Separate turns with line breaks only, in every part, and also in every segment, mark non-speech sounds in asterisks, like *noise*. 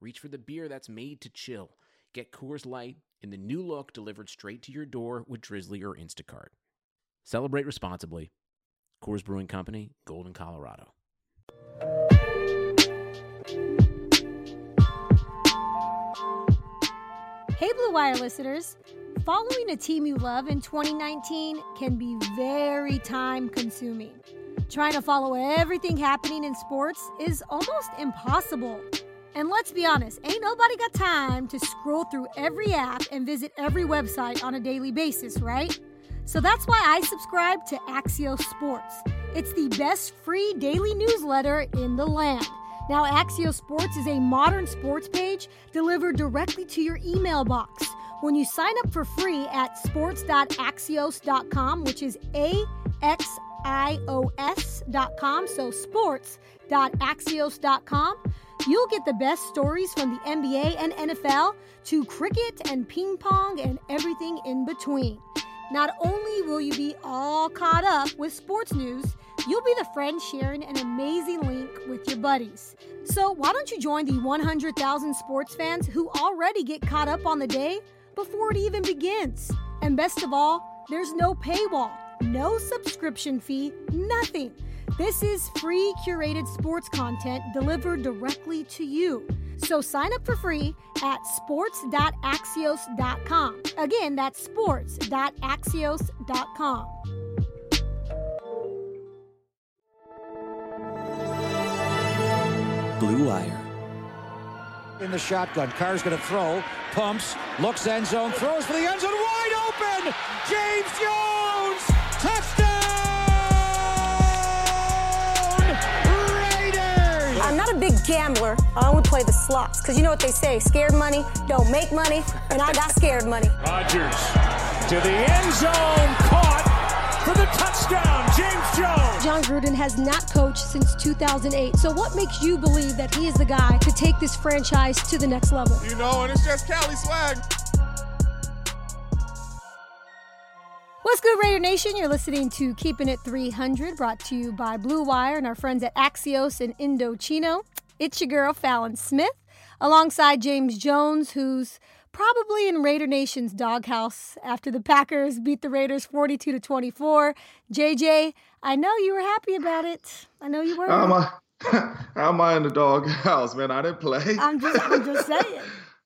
reach for the beer that's made to chill. Get Coors Light in the new look delivered straight to your door with Drizzly or Instacart. Celebrate responsibly. Coors Brewing Company, Golden, Colorado.
Hey, Blue Wire listeners. Following a team you love in 2019 can be very time consuming. Trying to follow everything happening in sports is almost impossible. And let's be honest, ain't nobody got time to scroll through every app and visit every website on a daily basis, right? So that's why I subscribe to Axios Sports. It's the best free daily newsletter in the land. Now, Axios Sports is a modern sports page delivered directly to your email box. When you sign up for free at sports.axios.com, which is A X I O S.com, so sports.axios.com, you'll get the best stories from the NBA and NFL to cricket and ping pong and everything in between. Not only will you be all caught up with sports news, you'll be the friend sharing an amazing link with your buddies. So, why don't you join the 100,000 sports fans who already get caught up on the day before it even begins? And best of all, there's no paywall, no subscription fee, nothing. This is free curated sports content delivered directly to you. So sign up for free at sports.axios.com. Again, that's sports.axios.com.
Blue Wire.
In the shotgun, Carr's going to throw, pumps, looks end zone, throws for the end zone, wide open! James Jones! Touchdown!
Big gambler. I only play the slots because you know what they say: scared money don't make money, and I got scared money.
Rodgers to the end zone, caught for the touchdown, James Jones!
Jon Gruden has not coached since 2008. So, what makes you believe that he is the guy to take this franchise to the next level?
You know, and it's just Cali swag.
What's good, Raider Nation? You're listening to Keeping It 300, brought to you by Blue Wire and our friends at Axios and Indochino. It's your girl, Fallon Smith, alongside James Jones, who's probably in Raider Nation's doghouse after the Packers beat the Raiders 42 to 24. JJ, I know you were happy about it. I know you were.
How am I? *laughs* How am I in the doghouse, man? I didn't play.
I'm just, I'm just *laughs* saying.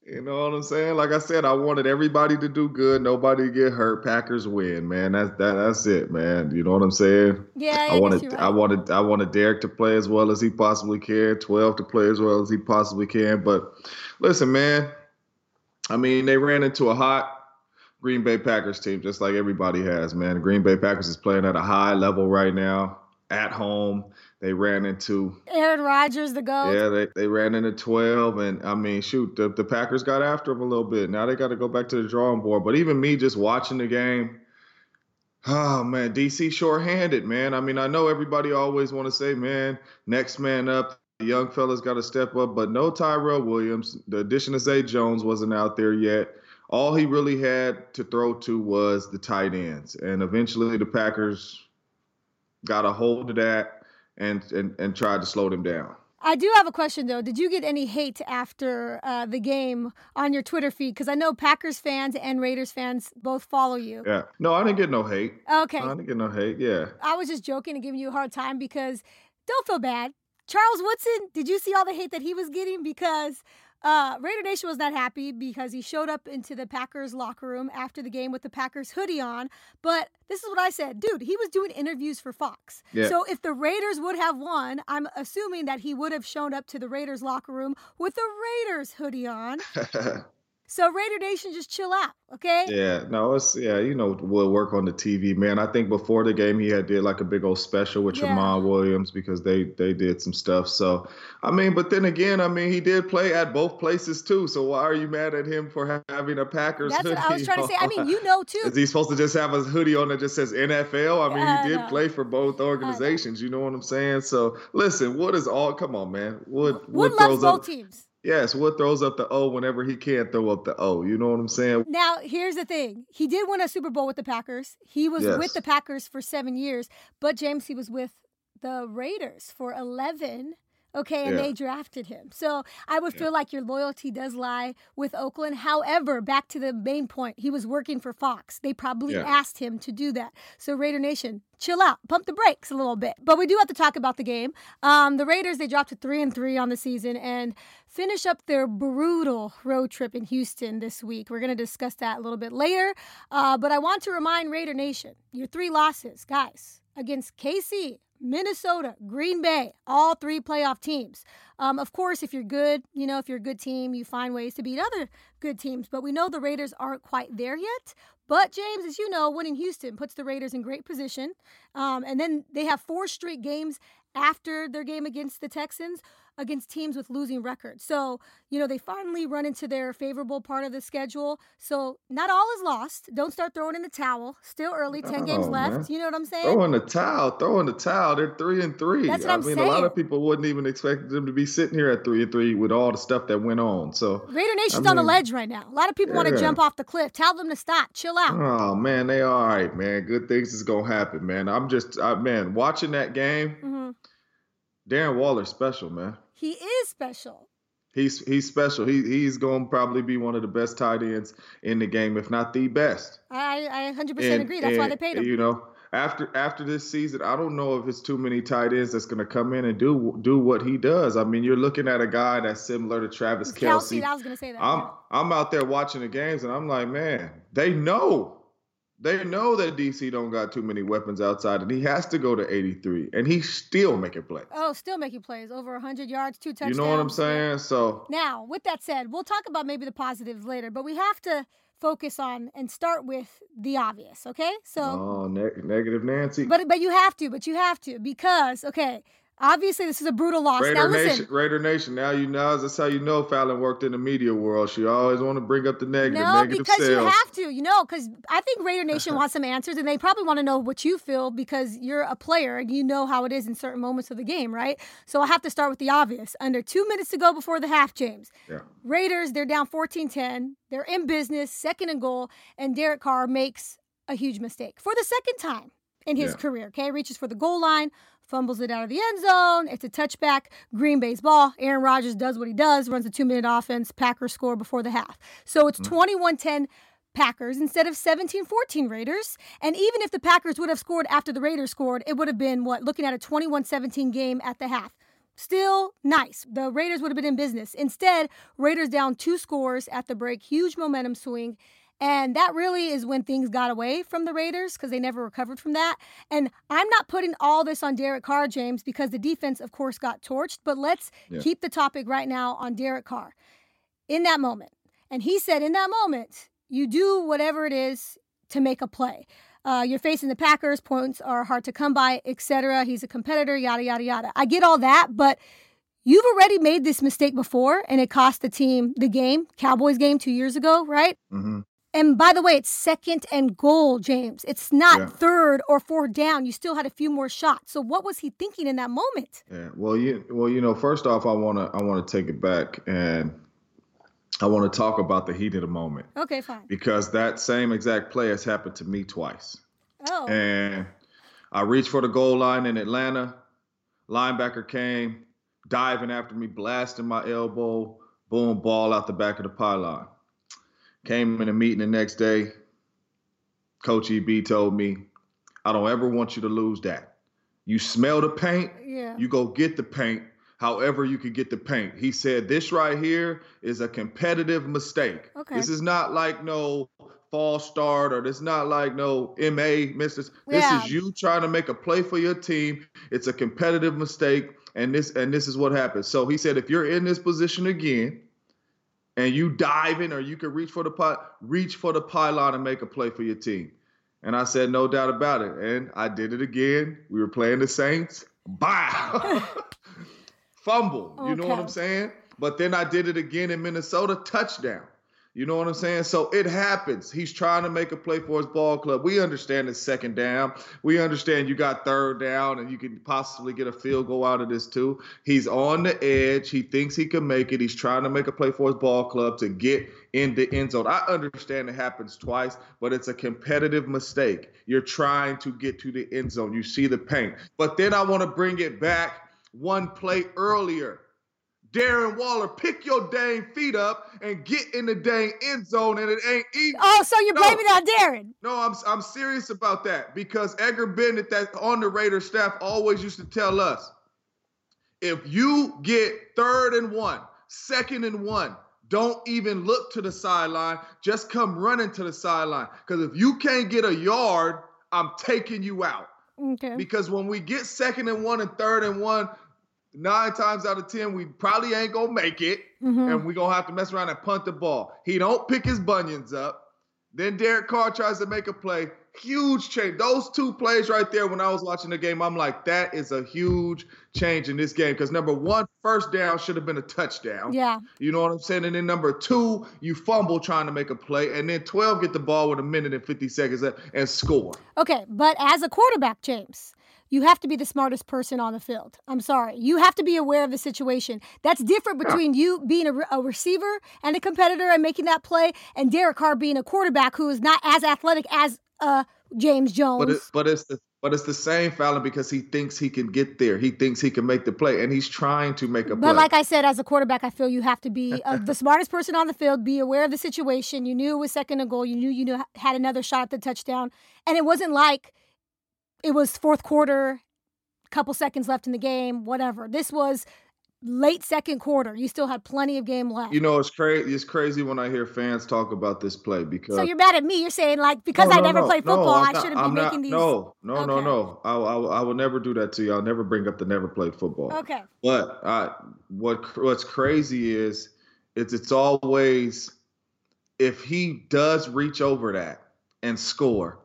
You know what I'm saying? Like I said, I wanted everybody to do good, nobody to get hurt. Packers win, man. That's that. That's it, man. You know what I'm saying?
Yeah,
I,
I
wanted,
you're
I wanted, I wanted Derek to play as well as he possibly can. Twelve to play as well as he possibly can. But listen, man. I mean, they ran into a hot Green Bay Packers team, just like everybody has, man. The Green Bay Packers is playing at a high level right now at home. They ran into
Aaron Rodgers, the GOAT.
yeah, they, they ran into 12. And I mean, shoot, the, the Packers got after them a little bit. Now they got to go back to the drawing board. But even me just watching the game, oh, man, DC shorthanded, man. I mean, I know everybody always want to say, man, next man up. The young fellas got to step up. But no Tyrell Williams. The addition of Zay Jones wasn't out there yet. All he really had to throw to was the tight ends. And eventually the Packers got a hold of that and, and, and tried to slow them down.
I do have a question though. Did you get any hate after uh, the game on your Twitter feed? Because I know Packers fans and Raiders fans both follow you.
Yeah. No, I didn't get no hate.
Okay.
I didn't get no hate. Yeah.
I was just joking and giving you a hard time because don't feel bad. Charles Woodson, did you see all the hate that he was getting? Because uh, Raider Nation was not happy because he showed up into the Packers locker room after the game with the Packers hoodie on. But this is what I said, dude. He was doing interviews for Fox.
Yeah.
So if the Raiders would have won, I'm assuming that he would have shown up to the Raiders locker room with the Raiders hoodie on. *laughs* So Raider Nation, just chill out, okay?
Yeah, no, it's yeah, you know, we'll work on the TV, man. I think before the game he had did like a big old special with
Yeah.
Jamaal Williams because they they did some stuff. So I mean, but then again, I mean, he did play at both places too. So why are you mad at him for having a Packers
That's
hoodie?
what I was trying to say. I mean, you know too. *laughs*
Is he supposed to just have a hoodie on that just says NFL? I mean,
I
he uh, did
know.
play for both organizations. You know what I'm saying? So listen, Wood is all. Come on, man. Wood
Wood
Wood,
loves
throws
both
up.
teams.
Yes, Wood throws up the O whenever he can't throw up the O. You know what I'm saying?
Now, here's the thing. He did win a Super Bowl with the Packers. He was
Yes.
with the Packers for seven years, but James, he was with the Raiders for 11. Okay, and
Yeah.
they drafted him. So I would feel like your loyalty does lie with Oakland. However, back to the main point, he was working for Fox. They probably
Yeah.
asked him to do that. So Raider Nation, chill out, pump the brakes a little bit. But we do have to talk about the game. Um, the Raiders they dropped to three and three on the season and finish up their brutal road trip in Houston this week. We're going to discuss that a little bit later. Uh, but I want to remind Raider Nation, your three losses, guys, against KC. Minnesota, Green Bay, all three playoff teams. Um, of course, if you're good, you know, if you're a good team, you find ways to beat other good teams. But we know the Raiders aren't quite there yet. But James, as you know, winning Houston puts the Raiders in great position. Um, and then they have four straight games after their game against the Texans against teams with losing records. So, you know, they finally run into their favorable part of the schedule. So, not all is lost. Don't start throwing in the towel. Still early, 10 games
No,
left. You know what I'm saying?
Throwing the towel. throwing the towel. They're three and three.
That's what
I
I'm
mean, a lot of people wouldn't even expect them to be sitting here at three and three with all the stuff that went on. So,
Raider Nation's
I
on the ledge right now. A lot of people want to jump off the cliff. Tell them to stop. Chill out.
oh man, they are all right, man. Good things is gonna happen, man. I'm just, I, man, watching that game.
hmm
Darren Waller's special, man.
He is special.
He's he's special. He he's gonna probably be one of the best tight ends in the game, if not the best.
I, I 100%
And-
agree. That's why they paid him.
You know, after after this season, I don't know if it's too many tight ends that's going to come in and do do what he does. I mean, you're looking at a guy that's similar to Travis
Kelce,
Kelce.
I was going to say that.
I'm I'm out there watching the games and I'm like, man, they know. They know that DC don't got too many weapons outside, and he has to go to 83, and he's still making plays.
oh, still making plays. Over 100 yards, two touchdowns.
You know what I'm saying? So
Now, with that said, we'll talk about maybe the positives later, but we have to focus on and start with the obvious, okay? So,
oh, neg- negative Nancy.
but but you have to, but you have to because okay, obviously this is a brutal loss. now
Raider
listen,
Nation, Raider Nation. Now you know that's how you know Fallon worked in the media world. She always want to bring up the negative,
no,
negative
because you have to, you know, because I think Raider Nation *laughs* wants some answers, and they probably want to know what you feel because you're a player and you know how it is in certain moments of the game, right? So I have to start with the obvious. Under two minutes to go before the half, James.
Yeah.
Raiders, they're down 14-10. They're in business, second and goal, and Derek Carr makes a huge mistake for the second time in his
Yeah.
career. Okay, reaches for the goal line, fumbles it out of the end zone. It's a touchback. Green Bay's ball. Aaron Rodgers does what he does, runs a two-minute offense. Packers score before the half. So it's mm. 21-10 Packers instead of 17-14 Raiders. And even if the Packers would have scored after the Raiders scored, it would have been what looking at a 21-17 game at the half. Still nice. The Raiders would have been in business. Instead, Raiders down two scores at the break, huge momentum swing. And that really is when things got away from the Raiders because they never recovered from that. And I'm not putting all this on Derek Carr, James, because the defense, of course, got torched. But let's
Yeah.
keep the topic right now on Derek Carr in that moment. And he said, in that moment, you do whatever it is to make a play. Uh, you're facing the Packers, points are hard to come by, etc. He's a competitor, yada, yada, yada. I get all that, but you've already made this mistake before and it cost the team the game, Cowboys game two years ago, right?
hmm
And by the way, it's second and goal, James. It's not
Yeah.
third or fourth down. You still had a few more shots. So what was he thinking in that moment?
Yeah. Well, you well, you know, first off, I wanna I wanna take it back and I want to talk about the heat of the moment
Okay, fine.
because that same exact play has happened to me twice.
Oh,
And I reached for the goal line in Atlanta. Linebacker came, diving after me, blasting my elbow, boom, ball out the back of the pylon. Came in a meeting the next day. Coach EB told me, I don't ever want you to lose that. You smell the paint,
yeah.
you go get the paint however you could get the paint. He said, This right here is a competitive mistake.
Okay.
This is not like no false start or this not like no MA misses.
Yeah.
This is you trying to make a play for your team. It's a competitive mistake. And this and this is what happens. So he said, if you're in this position again, and you diving or you can reach for the pot, reach for the pylon and make a play for your team. And I said, no doubt about it. And I did it again. We were playing the Saints. Bah! *laughs* Fumble. You know what I'm saying? But then I did it again in Minnesota, touchdown. You know what I'm saying? So it happens. He's trying to make a play for his ball club. We understand it's second down. We understand you got third down and you can possibly get a field goal out of this too. He's on the edge. He thinks he can make it. He's trying to make a play for his ball club to get in the end zone. I understand it happens twice, but it's a competitive mistake. You're trying to get to the end zone. You see the paint. But then I want to bring it back one play earlier Darren Waller, pick your dang feet up and get in the dang end zone, and it ain't easy.
Oh, so you're no. blaming on Darren?
No, I'm I'm serious about that because Edgar Bennett, that on the Raiders staff, always used to tell us, if you get third and one, second and one, don't even look to the sideline. Just come running to the sideline. Because if you can't get a yard, I'm taking you out.
Okay.
Because when we get second and one and third and one, nine times out of ten, we probably ain't gonna make it, mm-hmm. and we gonna have to mess around and punt the ball. He don't pick his bunions up. Then Derek Carr tries to make a play. Huge change. Those two plays right there, when I was watching the game, I'm like, that is a huge change in this game. Because number one, first down should have been a touchdown.
Yeah.
You know what I'm saying? And then number two, you fumble trying to make a play. And then 12 get the ball with a minute and 50 seconds left and score.
Okay, but as a quarterback, James, you have to be the smartest person on the field. I'm sorry. You have to be aware of the situation. That's different between you being a, a, receiver and a competitor and making that play, and Derek Carr being a quarterback who is not as athletic as uh, James Jones.
But, it, but it's the but it's the same Fallon because he thinks he can get there. He thinks he can make the play, and he's trying to make a
but
play.
But like I said, as a quarterback, I feel you have to be uh, *laughs* the smartest person on the field. Be aware of the situation. You knew it was second and goal. You knew you knew had another shot at the touchdown, and it wasn't like it was fourth quarter, couple seconds left in the game, whatever. This was late second quarter. You still had plenty of game left.
You know, it's crazy. It's crazy when I hear fans talk about this play because.
So you're mad at me? You're saying like because no, no, I never no, played football, I shouldn't I'm be not, making these.
No, no, okay. no, no. I, I, I, will never do that to you. I'll never bring up the never played football.
Okay.
But I, what what's crazy is it's it's always if he does reach over that and score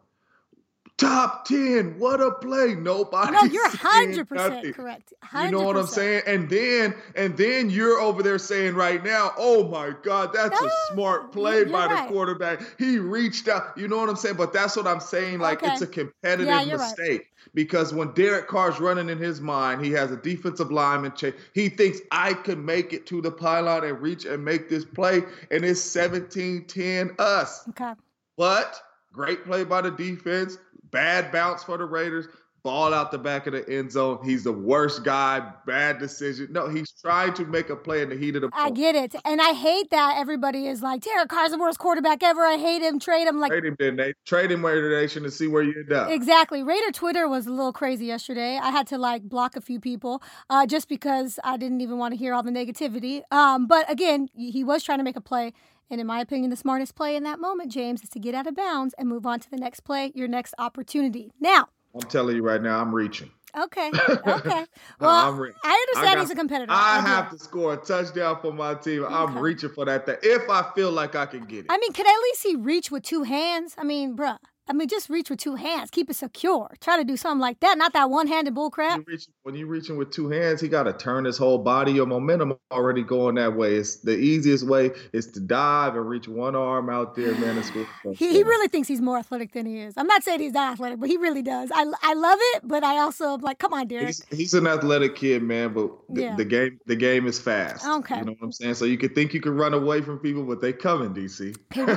top 10 what a play. Nobody
no you're *laughs* 100% correct. 100%.
you know what i'm saying? And then and then you're over there saying right now oh my god that's no, a smart play by right. the quarterback. He reached out. You know what i'm saying? But that's what i'm saying like okay. it's a competitive yeah, mistake right. because when derek carr's running in his mind he has a defensive lineman chase he thinks i can make it to the pylon and reach and make this play and it's 17-10 us.
Okay.
But great play by the defense Bad bounce for the Raiders. Ball out the back of the end zone. He's the worst guy. Bad decision. No, he's trying to make a play in the heat of the.
I get it, and I hate that everybody is like, Derek Carr's the worst quarterback ever. I hate him. Trade him. Like
trade him, then they trade him Raider Nation to see where you end up.
Exactly. Raider Twitter was a little crazy yesterday. I had to like block a few people uh, just because I didn't even want to hear all the negativity. Um, but again, he was trying to make a play and in my opinion, the smartest play in that moment, James, is to get out of bounds and move on to the next play, your next opportunity. Now,
I'm telling you right now, I'm reaching.
Okay. *laughs* Okay. Well, re- I understand I got, he's a competitor.
I, have to score a touchdown for my team. Okay. I'm reaching for that thing if I feel like I can get it.
I mean, can at least he reach with two hands? I mean, bruh. I mean, just reach with two hands. Keep it secure. Try to do something like that, not that one-handed bullcrap.
When, you when you're reaching with two hands, he got to turn his whole body. Your momentum already going that way. It's the easiest way is to dive and reach one arm out there, man. It's *sighs*
he, he really thinks he's more athletic than he is. I'm not saying he's not athletic, but he really does. I, I love it, but I also like, come on, Derek.
He's, he's an athletic kid, man, but the, yeah. the, game the game is fast.
Okay.
You know what I'm saying? So you could think you can run away from people, but they come in DC.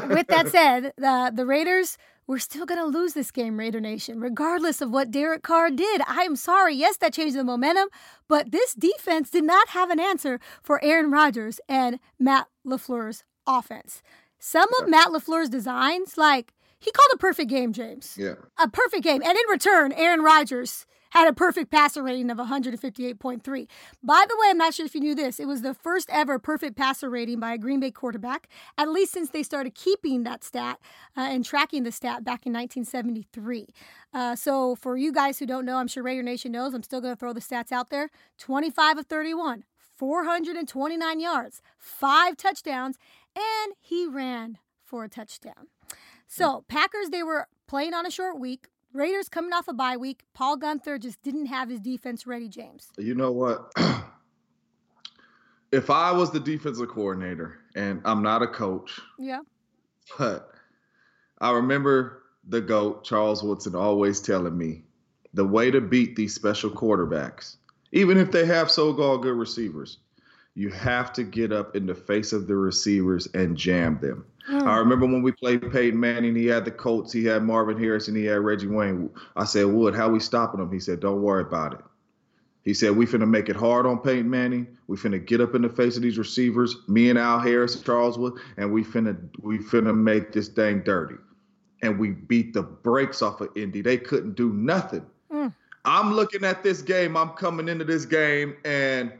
with that *laughs* said, the the Raiders we're still going to lose this game, Raider Nation, regardless of what Derek Carr did. I am sorry. Yes, that changed the momentum, but this defense did not have an answer for Aaron Rodgers and Matt LaFleur's offense. Some of Matt LaFleur's designs, like, he called a perfect game, James.
Yeah.
A perfect game. And in return, Aaron Rodgers had a perfect passer rating of 158.3. By the way, I'm not sure if you knew this. It was the first ever perfect passer rating by a Green Bay quarterback, at least since they started keeping that stat uh, and tracking the stat back in 1973. Uh, so, for you guys who don't know, I'm sure Raider Nation knows, I'm still going to throw the stats out there 25 of 31. 429 yards, five touchdowns, and he ran for a touchdown. So, Packers, they were playing on a short week. Raiders coming off a bye week. Paul Guenther just didn't have his defense ready, James.
You know what? *clears throat* if I was the defensive coordinator, and I'm not a coach,
yeah,
but I remember the GOAT, Charles Woodson, always telling me the way to beat these special quarterbacks, even if they have so called good receivers, you have to get up in the face of the receivers and jam them. Mm. I remember when we played Peyton Manning, he had the Colts, he had Marvin Harrison, he had Reggie Wayne. I said, Wood, how we stopping him? He said, Don't worry about it. He said, We finna make it hard on Peyton Manning. We finna get up in the face of these receivers, me and Al Harris, Charles Wood, and we finna we finna make this thing dirty. And we beat the brakes off of Indy. They couldn't do nothing. Mm. I'm looking at this game. I'm coming into this game and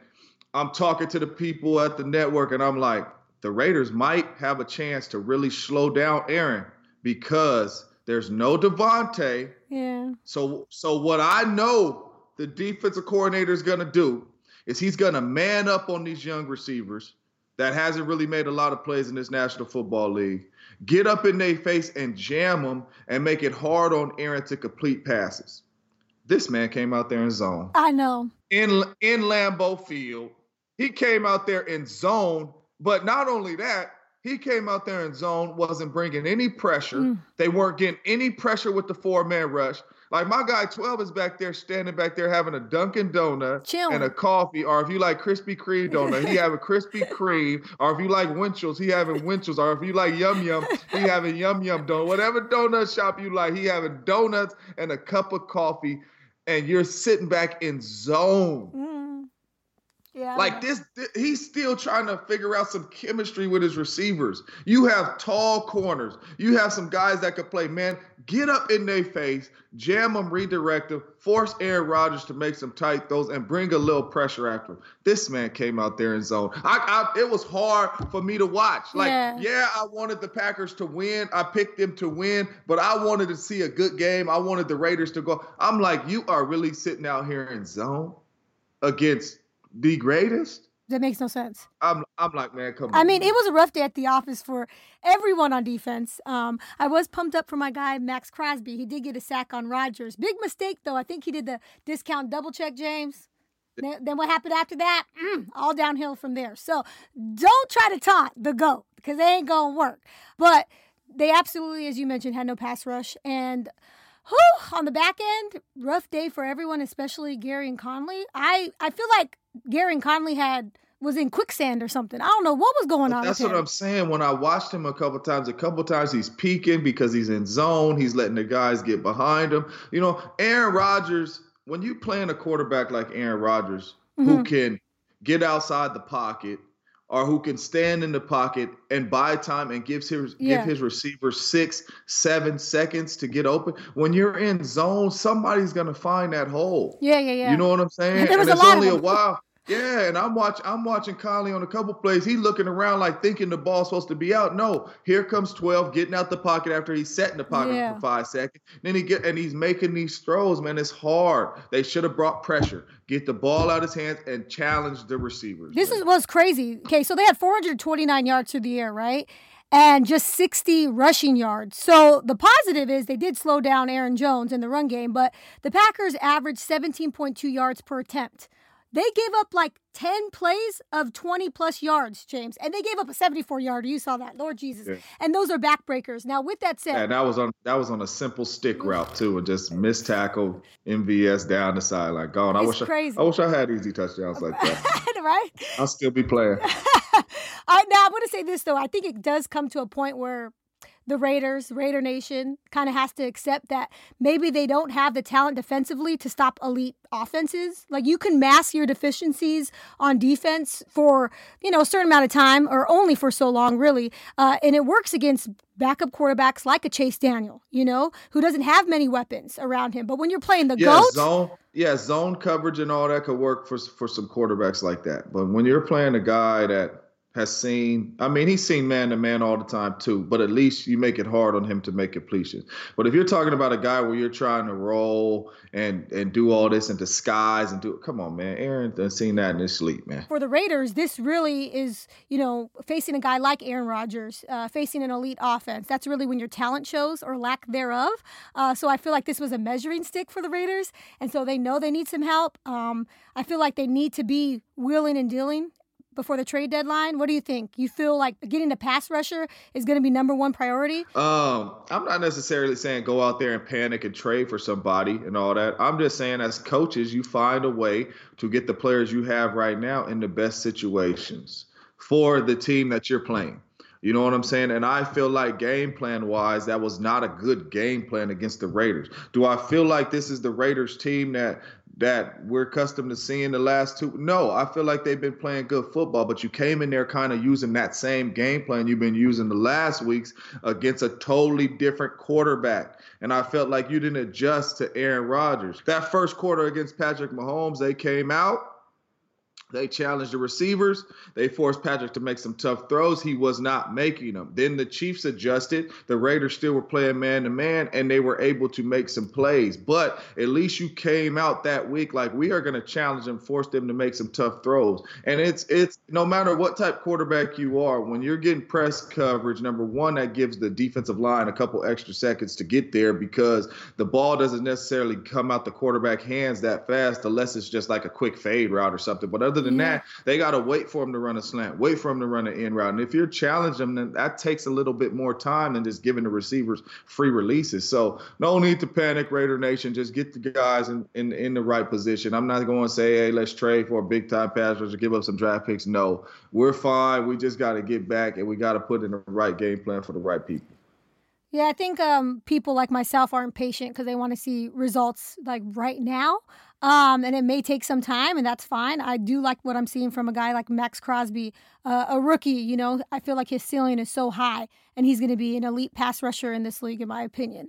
I'm talking to the people at the network, and I'm like, the Raiders might have a chance to really slow down Aaron because there's no Davante.
Yeah.
So so what I know the defensive coordinator is going to do is he's going to man up on these young receivers that hasn't really made a lot of plays in this National Football League. Get up in their face and jam them and make it hard on Aaron to complete passes. This man came out there in zone.
I know.
In in Lambeau Field, he came out there in zone. But not only that, he came out there in zone, wasn't bringing any pressure. Mm. They weren't getting any pressure with the four man rush. Like my guy 12 is back there standing back there having a Dunkin' Donut
Chilling.
and a coffee. Or if you like Krispy Kreme donut, he have a Krispy *laughs* Kreme. Or if you like Winchell's, he having Winchell's. Or if you like Yum Yum, he *laughs* having Yum Yum donut. Whatever donut shop you like, he having donuts and a cup of coffee. And you're sitting back in zone.
Mm. Yeah.
Like this, th- he's still trying to figure out some chemistry with his receivers. You have tall corners. You have some guys that could play. Man, get up in their face, jam them, redirect them, force Aaron Rodgers to make some tight throws, and bring a little pressure after him. This man came out there in zone. I, I it was hard for me to watch. Like, yeah. yeah, I wanted the Packers to win. I picked them to win, but I wanted to see a good game. I wanted the Raiders to go. I'm like, you are really sitting out here in zone against the greatest?
That makes no sense.
I'm I'm like, man, come
I
on.
mean, man. it was a rough day at the office for everyone on defense. Um, I was pumped up for my guy Maxx Crosby. He did get a sack on Rodgers. Big mistake though. I think he did the discount double check, James. Then what happened after that? Mm, all downhill from there. So don't try to taunt the GOAT because they ain't going to work. But they absolutely, as you mentioned, had no pass rush. And whew, on the back end, rough day for everyone, especially Gareon Conley. I, I feel like Gareon Conley had was in quicksand or something. I don't know what was going on.
That's what I'm saying. When I watched him a couple times, a couple times he's peeking because he's in zone. He's letting the guys get behind him. You know, Aaron Rodgers. When you playing a quarterback like Aaron Rodgers, mm-hmm. who can get outside the pocket or who can stand in the pocket and buy time and gives his yeah. give his receiver six, seven seconds to get open. When you're in zone, somebody's gonna find that hole.
Yeah, yeah, yeah.
You know what I'm saying?
And,
and
it's
only a while. Yeah, and I'm watching I'm watching Conley on a couple plays. He's looking around like thinking the ball's supposed to be out. No, here comes 12 getting out the pocket after he's set in the pocket yeah. for five seconds. Then he get and he's making these throws, man. It's hard. They should have brought pressure. Get the ball out of his hands and challenge the receivers.
This man. is was crazy. Okay, so they had 429 yards through the air, right? and just 60 rushing yards. So the positive is they did slow down Aaron Jones in the run game, but the Packers averaged 17.2 yards per attempt. They gave up like 10 plays of 20 plus yards, James, and they gave up a 74 yarder. You saw that, Lord Jesus. Yeah. And those are backbreakers. Now, with that said,
yeah, that was on that was on a simple stick route too, and just missed tackle MVS down the sideline. Gone. I wish
crazy.
I, I wish I had easy touchdowns like that. *laughs*
right?
I'll still be playing. *laughs*
I, now, I'm going to say this though. I think it does come to a point where the Raiders, Raider Nation, kind of has to accept that maybe they don't have the talent defensively to stop elite offenses. Like you can mask your deficiencies on defense for you know a certain amount of time, or only for so long, really, uh, and it works against backup quarterbacks like a Chase Daniel, you know, who doesn't have many weapons around him. But when you're playing the
yeah,
goat,
zone, yeah, zone coverage and all that could work for for some quarterbacks like that. But when you're playing a guy that has seen. I mean, he's seen man to man all the time too, but at least you make it hard on him to make completions. But if you're talking about a guy where you're trying to roll and and do all this in disguise and do come on, man, Aaron done seen that in his sleep, man.
For the Raiders, this really is you know facing a guy like Aaron Rodgers, uh, facing an elite offense. That's really when your talent shows or lack thereof. Uh, so I feel like this was a measuring stick for the Raiders, and so they know they need some help. Um, I feel like they need to be willing and dealing before the trade deadline? What do you think? You feel like getting a pass rusher is going to be number one priority?
Um, I'm not necessarily saying go out there and panic and trade for somebody and all that. I'm just saying as coaches, you find a way to get the players you have right now in the best situations for the team that you're playing. You know what I'm saying? And I feel like game plan wise, that was not a good game plan against the Raiders. Do I feel like this is the Raiders team that that we're accustomed to seeing the last two. No, I feel like they've been playing good football, but you came in there kind of using that same game plan you've been using the last weeks against a totally different quarterback. And I felt like you didn't adjust to Aaron Rodgers. That first quarter against Patrick Mahomes, they came out they challenged the receivers. They forced Patrick to make some tough throws. He was not making them. Then the Chiefs adjusted. The Raiders still were playing man to man, and they were able to make some plays. But at least you came out that week like we are going to challenge them, force them to make some tough throws. And it's it's no matter what type quarterback you are, when you're getting press coverage, number one, that gives the defensive line a couple extra seconds to get there because the ball doesn't necessarily come out the quarterback hands that fast unless it's just like a quick fade route or something. But other than yeah. that, they got to wait for him to run a slant, wait for him to run an in route. And if you're challenging them, then that takes a little bit more time than just giving the receivers free releases. So no need to panic, Raider Nation. Just get the guys in, in, in the right position. I'm not going to say, hey, let's trade for a big time pass rush or give up some draft picks. No, we're fine. We just got to get back and we got to put in the right game plan for the right people.
Yeah, I think um, people like myself aren't patient because they want to see results like right now. Um, and it may take some time, and that's fine. I do like what I'm seeing from a guy like Maxx Crosby, uh, a rookie. You know, I feel like his ceiling is so high, and he's going to be an elite pass rusher in this league, in my opinion.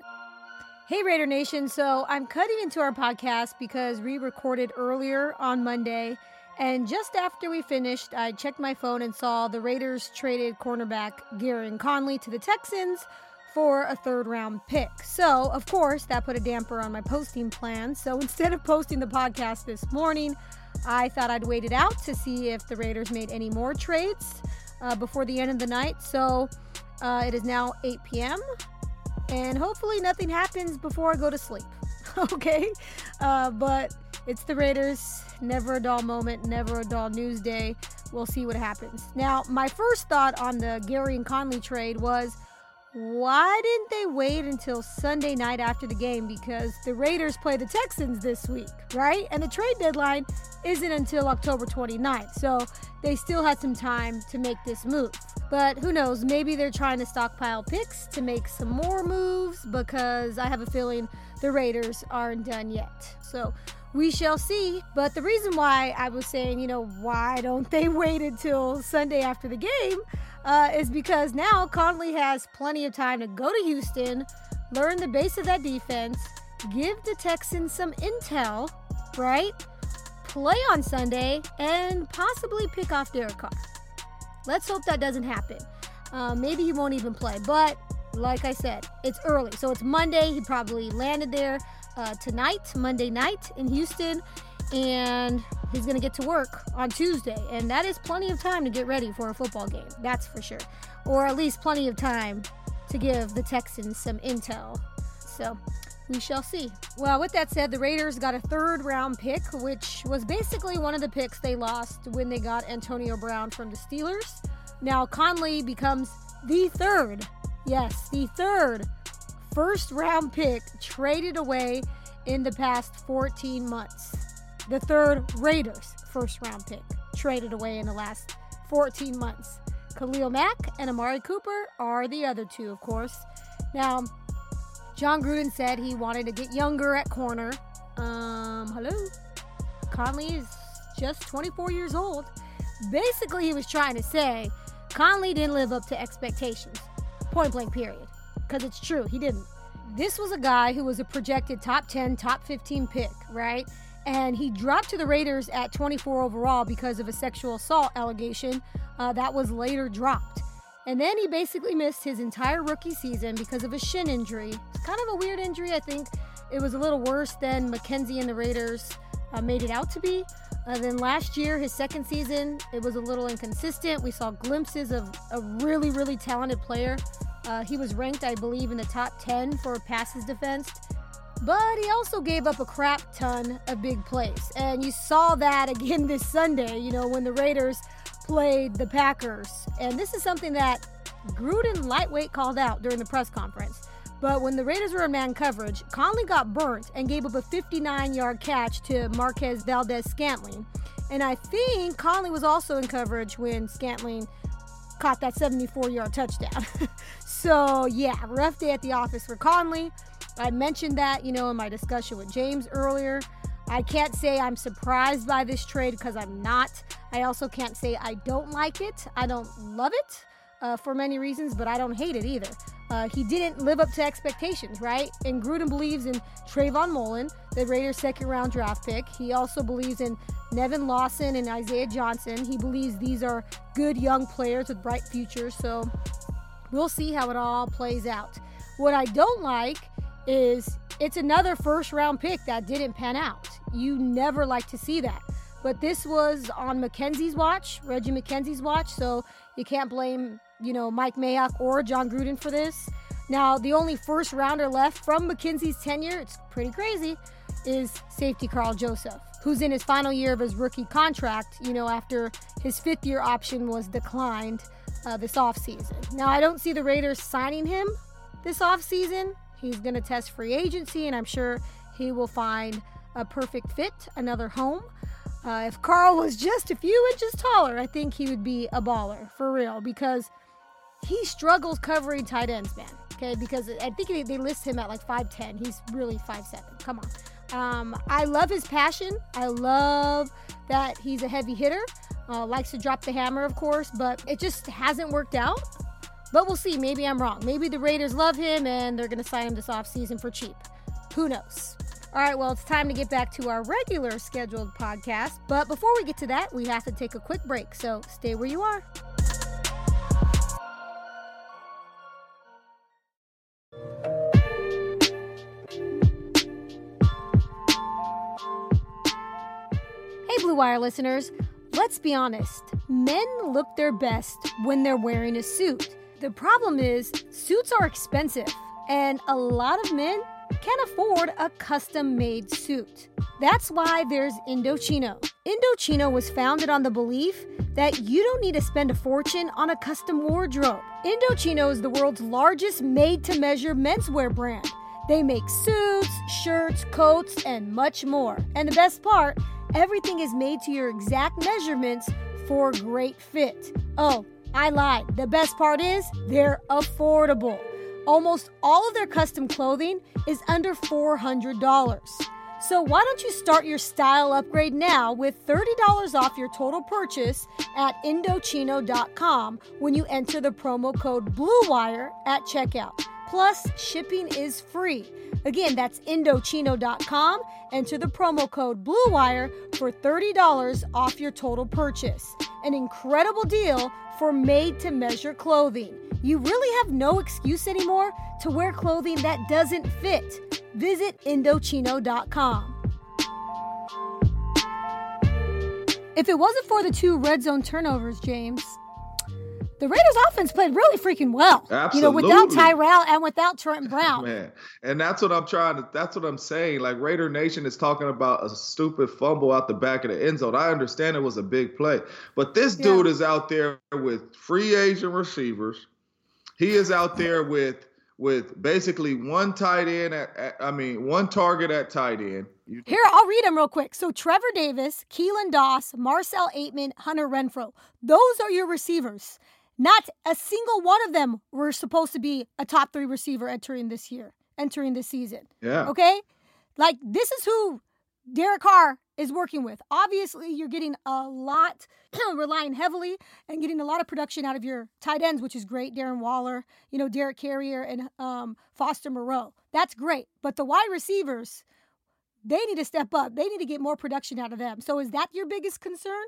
Hey, Raider Nation. So I'm cutting into our podcast because we recorded earlier on Monday. And just after we finished, I checked my phone and saw the Raiders traded cornerback Gareon Conley to the Texans for a third round pick. So, of course, that put a damper on my posting plans. So, *laughs* instead of posting the podcast this morning, I thought I'd wait it out to see if the Raiders made any more trades uh, before the end of the night. So, uh, it is now 8 p.m. And hopefully, nothing happens before I go to sleep. *laughs* okay? Uh, but it's the Raiders. Never a dull moment, never a dull news day. We'll see what happens. Now, my first thought on the Gareon Conley trade was why didn't they wait until Sunday night after the game? Because the Raiders play the Texans this week, right? And the trade deadline isn't until October 29th. So they still had some time to make this move. But who knows? Maybe they're trying to stockpile picks to make some more moves because I have a feeling the Raiders aren't done yet. So we shall see. But the reason why I was saying, you know, why don't they *laughs* wait until Sunday after the game? Uh, is because now Conley has plenty of time to go to Houston, learn the base of that defense, give the Texans some intel, right? Play on Sunday, and possibly pick off Derek Carr. Let's hope that doesn't happen. Uh, maybe he won't even play, but like I said, it's early. So it's Monday. He probably landed there uh, tonight, Monday night in Houston and he's going to get to work on Tuesday. And that is plenty of time to get ready for a football game, that's for sure. Or at least plenty of time to give the Texans some intel. So we shall see. Well, with that said, the Raiders got a third round pick, which was basically one of the picks they lost when they got Antonio Brown from the Steelers. Now, Conley becomes the third, yes, the third first round pick traded away in the past 14 months the third Raiders first round pick, traded away in the last 14 months. Khalil Mack and Amari Cooper are the other two, of course. Now, Jon Gruden said he wanted to get younger at corner. Um, hello? Conley is just 24 years old. Basically, he was trying to say Conley didn't live up to expectations. Point blank, period. Because it's true, he didn't. This was a guy who was a projected top 10, top 15 pick, right? And he dropped to the Raiders at 24 overall because of a sexual assault allegation uh, that was later dropped. And then he basically missed his entire rookie season because of a shin injury. It's kind of a weird injury. I think it was a little worse than McKenzie and the Raiders uh, made it out to be. Uh, then last year, his second season, it was a little inconsistent. We saw glimpses of a really, really talented player. Uh, he was ranked, I believe, in the top 10 for passes defense. But he also gave up a crap ton of big plays. And you saw that again *laughs* this Sunday, you know, when the Raiders played the Packers. And this is something that Gruden lightweight called out during the press conference. But when the Raiders were in man coverage, Conley got burnt and gave up a 59 yard catch to Marquez Valdes Scantling. And I think Conley was also in coverage when Scantling caught that 74 yard touchdown. *laughs* so, yeah, rough day at the office for Conley. I mentioned that, you know, in my discussion with James earlier. I can't say I'm surprised by this trade because I'm not. I also can't say I don't like it. I don't love it uh, for many reasons, but I don't hate it either. Uh, he didn't live up to expectations, right? And Gruden believes in Trayvon Mullen, the Raiders' second round draft pick. He also believes in Nevin Lawson and Isaiah Johnson. He believes these are good young players with bright futures. So we'll see how it all plays out. What I don't like is it's another first round pick that didn't pan out. You never like to see that. But this was on McKenzie's watch, Reggie McKenzie's watch, so you can't blame you know, Mike Mayock or Jon Gruden for this. Now, the only first rounder left from McKenzie's tenure, it's pretty crazy, is safety Karl Joseph, who's in his final year of his rookie contract, you know, after his fifth year option was declined uh, this offseason. Now, I don't see the Raiders signing him this offseason. He's going to test free agency, and I'm sure he will find a perfect fit, another home. Uh, if Karl was just a few inches taller, I think he would be a baller for real because he struggles covering tight ends, man. Okay, because I think they, they list him at like 5'10. He's really 5'7. Come on. Um, I love his passion. I love that he's a heavy hitter. Uh, likes to drop the hammer, of course, but it just hasn't worked out. But we'll see. Maybe I'm wrong. Maybe the Raiders love him and they're going to sign him this offseason for cheap. Who knows? All right, well, it's time to get back to our regular scheduled podcast. But before we get to that, we have to take a quick break. So stay where you are. Hey, Blue Wire listeners, let's be honest. Men look their best when they're wearing a suit. The problem is, suits are expensive, and a lot of men can't afford a custom made suit. That's why there's Indochino. Indochino was founded on the belief that you don't need to spend a fortune on a custom wardrobe. Indochino is the world's largest made to measure menswear brand. They make suits, shirts, coats, and much more. And the best part, Everything is made to your exact measurements for great fit. Oh, I lied. The best part is they're affordable. Almost all of their custom clothing is under $400. So why don't you start your style upgrade now with $30 off your total purchase at Indochino.com when you enter the promo code BLUEWIRE at checkout. Plus, shipping is free. Again, that's Indochino.com. Enter the promo code BLUEWIRE for $30 off your total purchase. An incredible deal for made to measure clothing. You really have no excuse anymore to wear clothing that doesn't fit. Visit Indochino.com. If it wasn't for the two red zone turnovers, James, the Raiders offense played really freaking well.
Absolutely.
You know, without Tyrell and without Trent *laughs* Brown.
Man. And that's what I'm trying to that's what I'm saying. Like Raider Nation is talking about a stupid fumble out the back of the end zone. I understand it was a big play. But this dude is out there with free agent receivers. He is out there with with basically one tight end at, at, I mean one target at tight end.
You- Here, I'll read them real quick. So Trevor Davis, Keelan Doss, Marcel Ateman, Hunter Renfrow. Those are your receivers. Not a single one of them were supposed to be a top three receiver entering this year, entering this season.
Yeah.
Okay? Like, this is who Derek Carr is working with. Obviously, you're getting a lot, *clears throat* relying heavily and getting a lot of production out of your tight ends, which is great. Darren Waller, you know, Derek Carrier, and um, Foster Moreau. That's great. But the wide receivers, they need to step up. They need to get more production out of them. So is that your biggest concern?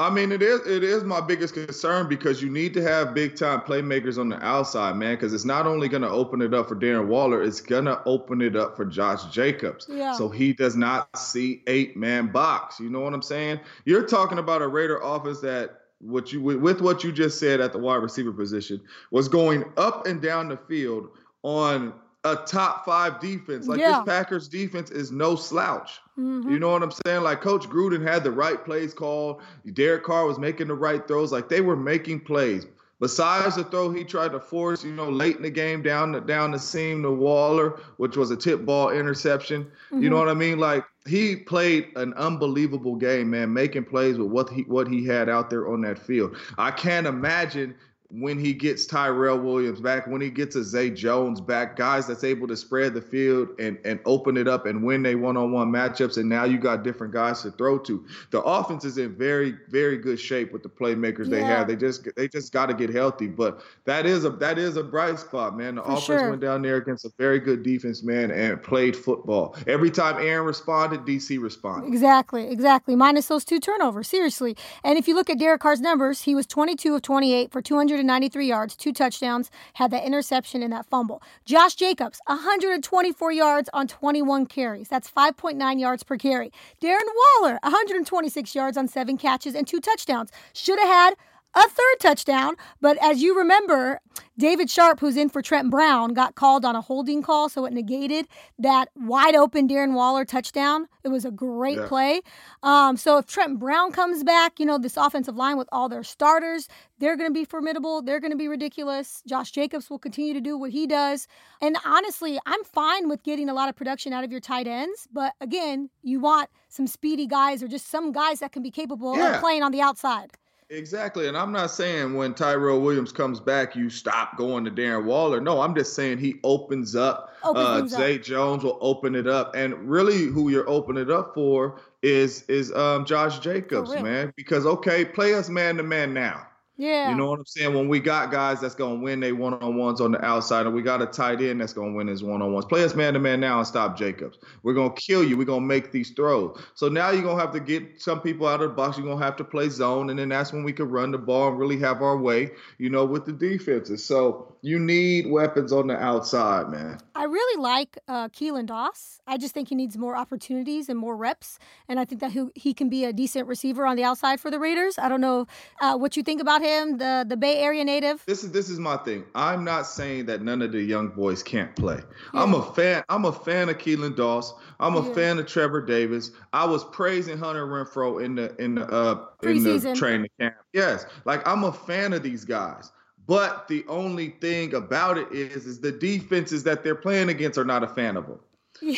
I mean, it is it is my biggest concern because you need to have big time playmakers on the outside, man. Because it's not only going to open it up for Darren Waller, it's going to open it up for Josh Jacobs.
Yeah.
So he does not see eight man box. You know what I'm saying? You're talking about a Raider offense that what you with what you just said at the wide receiver position was going up and down the field on a top five defense. Like
Yeah.
this Packers defense is no slouch.
Mhm.
You know what I'm saying? Like Coach Gruden had the right plays called. Derek Carr was making the right throws. Like they were making plays. Besides the throw he tried to force, you know, late in the game down the down the seam to Waller, which was a tip ball interception. You know what I mean? Like he played an unbelievable game, man, making plays with what he what he had out there on that field. I can't imagine when he gets Tyrell Williams back, when he gets a Zay Jones back, guys that's able to spread the field and, and open it up and win they one-on-one matchups, and now you got different guys to throw to. The offense is in very, very good shape with the playmakers they have. They just they just got to get healthy. But that is a that is a bright spot, man. The
For
offense
sure.
went down there against a very good defense, man, and played football. Every time Aaron responded, DC responded.
Exactly, exactly. Minus those two turnovers, seriously. And if you look at Derek Carr's numbers, he was 22 of 28 for 293 yards, two touchdowns, had that interception and that fumble. Josh Jacobs, 124 yards on 21 carries. That's 5.9 yards per carry. Darren Waller, 126 yards on seven catches and two touchdowns. Should have had a third touchdown. But as you remember, David Sharp, who's in for Trent Brown, got called on a holding call, so it negated that wide open Darren Waller touchdown. It was a great
Yeah.
play. Um, so if Trent Brown comes back, you know, this offensive line with all their starters, they're going to be formidable. They're going to be ridiculous. Josh Jacobs will continue to do what he does. And honestly, I'm fine with getting a lot of production out of your tight ends. But again, you want some speedy guys or just some guys that can be capable of playing on the outside.
Exactly. And I'm not saying when Tyrell Williams comes back, you stop going to Darren Waller. No, I'm just saying he opens up.
Opens
uh,
things up.
Zay Jones will open it up. And really who you're opening it up for is is um Josh Jacobs, man. Because okay, play us man to man now.
Yeah.
You know what I'm saying? When we got guys that's gonna win they one on ones on the outside, and we got a tight end that's gonna win his one on ones. Play us man to man now and stop Jacobs. We're gonna kill you. We're gonna make these throws. So now you're gonna have to get some people out of the box. You're gonna have to play zone, and then that's when we can run the ball and really have our way, you know, with the defenses. So you need weapons on the outside, man.
I really like uh, Keelan Doss. I just think he needs more opportunities and more reps, and I think that he, he can be a decent receiver on the outside for the Raiders. I don't know uh, what you think about him, the the Bay Area native.
This is this is my thing. I'm not saying that none of the young boys can't play. I'm a fan. I'm a fan of Keelan Doss. I'm a
Yeah.
fan of Trevor Davis. I was praising Hunter Renfrow in the in the uh in the training camp. Yes, like I'm a fan of these guys. But the only thing about it is, is the defenses that they're playing against are not a fan of them.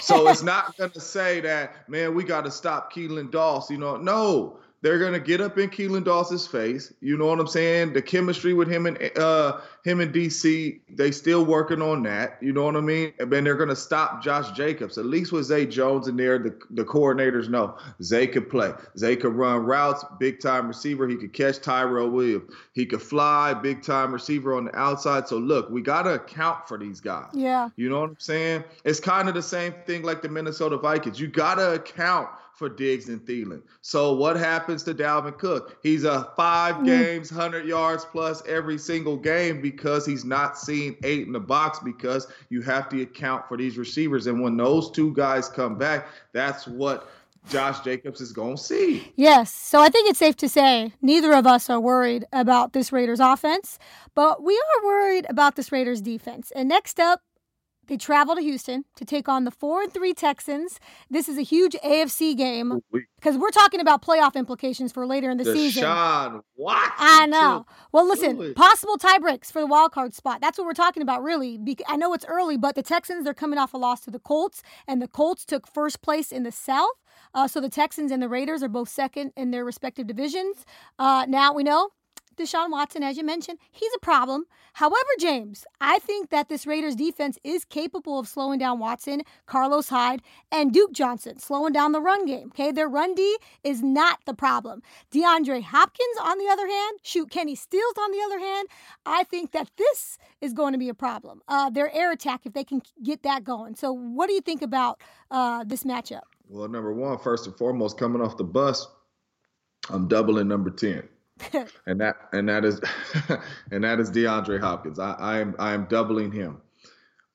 So it's not gonna say that, man, we got to stop Keelan Doss. You know, no, they're gonna get up in Keelan Dawson's face. You know what I'm saying? The chemistry with him and uh him and DC, they still working on that. You know what I mean? And then they're gonna stop Josh Jacobs. At least with Zay Jones in there, the the coordinators know Zay could play. Zay could run routes, big time receiver. He could catch Tyrell Williams. He could fly, big time receiver on the outside. So look, we gotta account for these guys.
Yeah.
You know what I'm saying? It's kind of the same thing like the Minnesota Vikings. You got to account for Diggs and Thielen. So what happens to Dalvin Cook? He's a five hmm. games, 100 yards plus every single game because he's not seeing eight in the box because you have to account for these receivers. And when those two guys come back, that's what Josh Jacobs is going to see.
Yes. So I think it's safe to say neither of us are worried about this Raiders offense, but we are worried about this Raiders defense. And next up, they travel to Houston to take on the 4 and 3 Texans. This is a huge AFC game because we're talking about playoff implications for later in the season.
Deshaun Watson.
I know. Well, listen, possible tie breaks for the wild card spot. That's what we're talking about, really. I know it's early, but the Texans they're coming off a loss to the Colts, and the Colts took first place in the South. Uh, so the Texans and the Raiders are both second in their respective divisions. Uh, now we know Deshaun Watson, as you mentioned, he's a problem. However, James, I think that this Raiders defense is capable of slowing down Watson, Carlos Hyde, and Duke Johnson, slowing down the run game. Okay, their run D is not the problem. DeAndre Hopkins, on the other hand, shoot, Kenny Stills, on the other hand, I think that this is going to be a problem. Uh, their air attack, if they can get that going. So, what do you think about uh, this matchup?
Well, number one, first and foremost, coming off the bus, I'm doubling number 10. And that and that is *laughs* and that is DeAndre Hopkins. I, I am I am doubling him.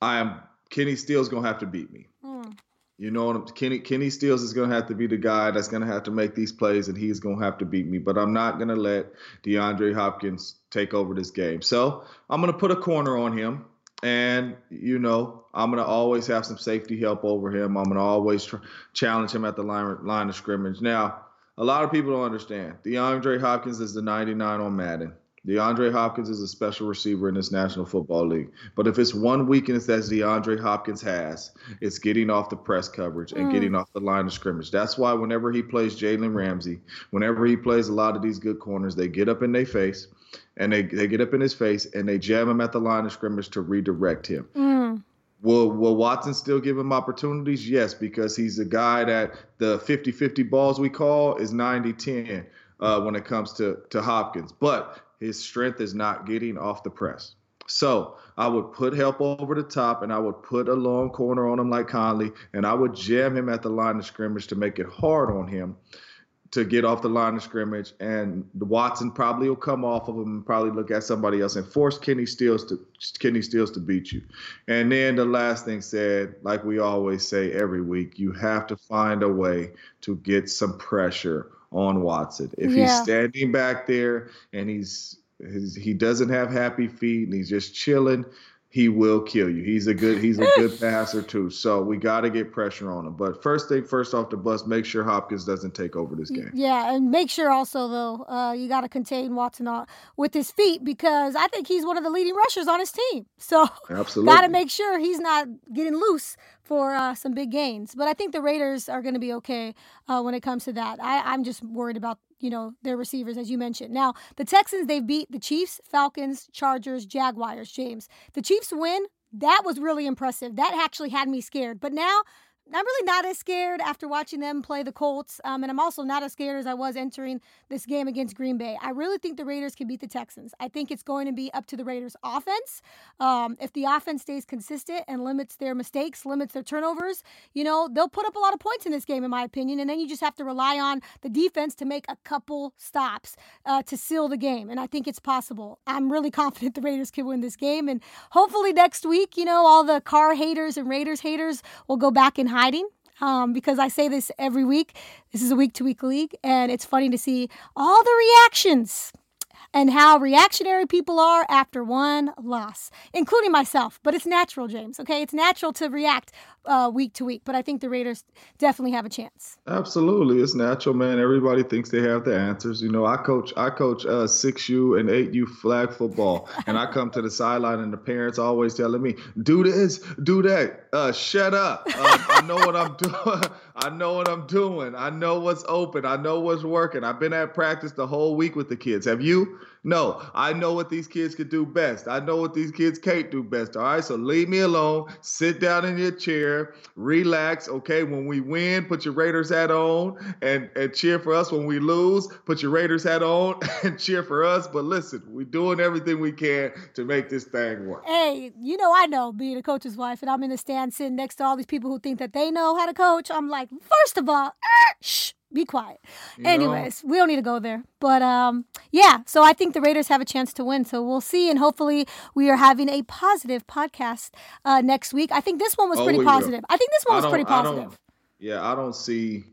I am Kenny Stills gonna have to beat me. Mm. You know, Kenny Kenny Stills is gonna have to be the guy that's gonna have to make these plays, and he's gonna have to beat me. But I'm not gonna let DeAndre Hopkins take over this game. So I'm gonna put a corner on him, and you know I'm gonna always have some safety help over him. I'm gonna always tr- challenge him at the line line of scrimmage. Now a lot of people don't understand. DeAndre Hopkins is the 99 on Madden. DeAndre Hopkins is a special receiver in this National Football League. But if it's one weakness that DeAndre Hopkins has, it's getting off the press coverage and mm. getting off the line of scrimmage. That's why whenever he plays Jalen Ramsey, whenever he plays a lot of these good corners, they get up in their face and they, they get up in his face and they jam him at the line of scrimmage to redirect him. Mm. Will will Watson still give him opportunities? Yes, because he's a guy that the 50-50 balls we call is 90-10 uh, when it comes to to Hopkins. But his strength is not getting off the press. So I would put help over the top and I would put a long corner on him like Conley and I would jam him at the line of scrimmage to make it hard on him to get off the line of scrimmage, and Watson probably will come off of him and probably look at somebody else and force Kenny Stills to Kenny Stills to beat you. And then the last thing said, like we always say every week, you have to find a way to get some pressure on Watson. If yeah. he's standing back there and he's he doesn't have happy feet and he's just chilling, he will kill you. He's a good he's a good *laughs* passer too. So we got to get pressure on him. But first thing first off the bus, make sure Hopkins doesn't take over this game.
Yeah, and make sure also though uh, you got to contain Watson with his feet because I think he's one of the leading rushers on his team. So *laughs*
absolutely
got to make sure he's not getting loose for uh, some big gains. But I think the Raiders are going to be okay uh, when it comes to that. I, I'm just worried about you know, their receivers, as you mentioned. Now, the Texans, they've beat the Chiefs, Falcons, Chargers, Jaguars, James. The Chiefs win. That was really impressive. That actually had me scared. But now I'm really not as scared after watching them play the Colts. Um, and I'm also not as scared as I was entering this game against Green Bay. I really think the Raiders can beat the Texans. I think it's going to be up to the Raiders' offense. Um, if the offense stays consistent and limits their mistakes, limits their turnovers, you know, they'll put up a lot of points in this game, in my opinion. And then you just have to rely on the defense to make a couple stops uh, to seal the game. And I think it's possible. I'm really *laughs* confident the Raiders can win this game. And hopefully next week, you know, all the Carr haters and Raiders haters will go back and hiding um, because I say this every week. This is a week to week league, and it's funny to see all the reactions and how reactionary people are after one loss, including myself. But it's natural, James, okay? It's natural to react uh, week to week, but I think the Raiders definitely have a chance.
Absolutely, it's natural, man. Everybody thinks they have the answers. You know, I coach, I coach uh, six U and eight U flag football, and I come to the sideline, and the parents always telling me, "Do this, do that." Uh, shut up. Uh, I know what I'm *laughs* doing. I know what I'm doing. I know what's open. I know what's working. I've been at practice the whole week with the kids. Have you? No, I know what these kids could do best. I know what these kids can't do best. All right, so leave me alone. Sit down in your chair, relax. Okay, when we win, put your Raiders hat on and, and cheer for us. When we lose, put your Raiders hat on *laughs* and cheer for us. But listen, we're doing everything we can to make this thing work.
Hey, you know, I know being a coach's wife, and I'm in the stand sitting next to all these people who think that they know how to coach. I'm like, first of all, *laughs* shh be quiet. You Anyways, know? we don't need to go there. But um, yeah, so I think the Raiders have a chance to win. So we'll see. And hopefully, we are having a positive podcast uh, next week. I think this one was oh, pretty positive. Will. I think this one was pretty positive.
yeah, I don't see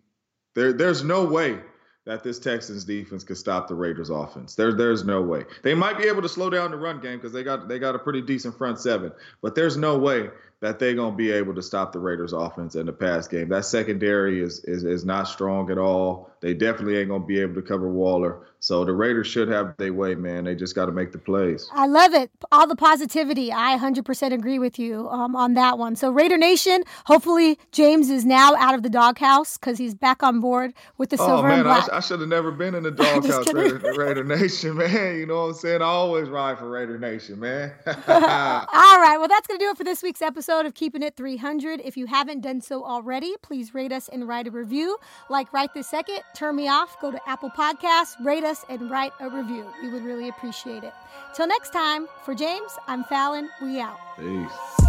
there. There's no way that this Texans defense could stop the Raiders offense. There, there's no way. They might be able to slow down the run game because they got they got a pretty decent front seven, but there's no way that they're gonna be able to stop the Raiders offense in the pass game. That secondary is is is not strong at all. They definitely ain't gonna be able to cover Waller. So the Raiders should have their way, man. They just got to make the plays.
I love it. All the positivity. I 100% agree with you um, on that one. So Raider Nation, hopefully James is now out of the doghouse because he's back on board with the
oh,
silver
man,
and black.
I, I should have never been in the *laughs* doghouse, Raider, Raider Nation, *laughs* man. You know what I'm saying? I always ride for Raider Nation, man. *laughs*
All right. Well, that's going to do it for this week's episode of Keeping It 300. If you haven't done so already, please rate us and write a review. Like right this second, turn me off, go to Apple Podcasts, rate us, and write a review. We would really appreciate it. Till next time, for James, I'm Fallon. We out.
Peace.